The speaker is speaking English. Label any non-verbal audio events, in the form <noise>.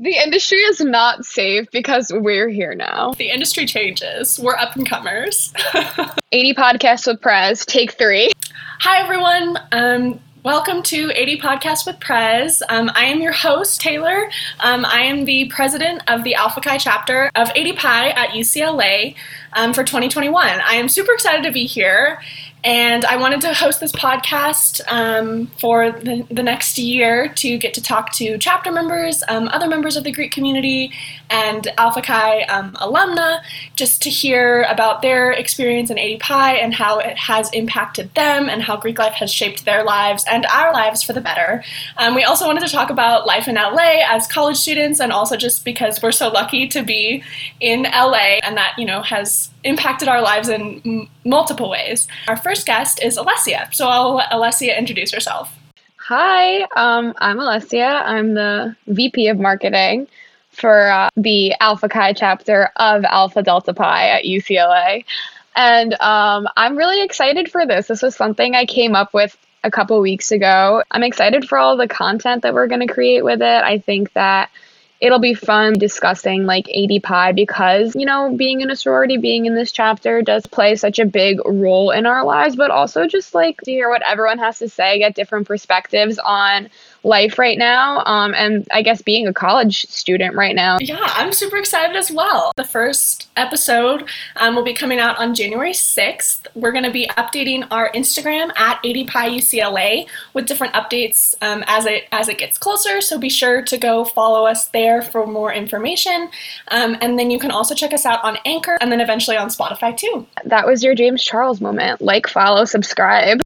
The industry is not safe because we're here now. The industry changes. We're up and comers. <laughs> ADPi podcasts with Prez, take three. Hi, everyone. Um, welcome to ADPi Podcasts with Prez. Um, I am your host, Taylor. Um, I am the president of the Alpha Chi chapter of ADPi at UCLA um, for 2021. I am super excited to be here and I wanted to host this podcast um, for the, the, next year to get to talk to chapter members, um, other members of the Greek community, and Alpha Chi um, alumna, just to hear about their experience in ADPi and how it has impacted them and how Greek life has shaped their lives and our lives for the better. Um, we also wanted to talk about life in LA as college students, and also just because we're so lucky to be in LA and that, you know, has impacted our lives in multiple ways. Our first guest is Alessia, so I'll let Alessia introduce herself. Hi, um, I'm Alessia. I'm the VP of Marketing for uh, the Alpha Chi chapter of Alpha Delta Pi at UCLA. And um, I'm really excited for this. This was something I came up with a couple weeks ago. I'm excited for all the content that we're going to create with it. I think that it'll be fun discussing like ADPi because, you know, being in a sorority, being in this chapter does play such a big role in our lives, but also just like to hear what everyone has to say, get different perspectives on life right now. Um, and I guess being a college student right now. Yeah, I'm super excited as well. The first episode um, will be coming out on January 6th. We're going to be updating our Instagram at ADPiUCLA with different updates um, as it as it gets closer. So be sure to go follow us there for more information. Um, and then you can also check us out on Anchor and then eventually on Spotify too. That was your James Charles moment. Like, follow, subscribe.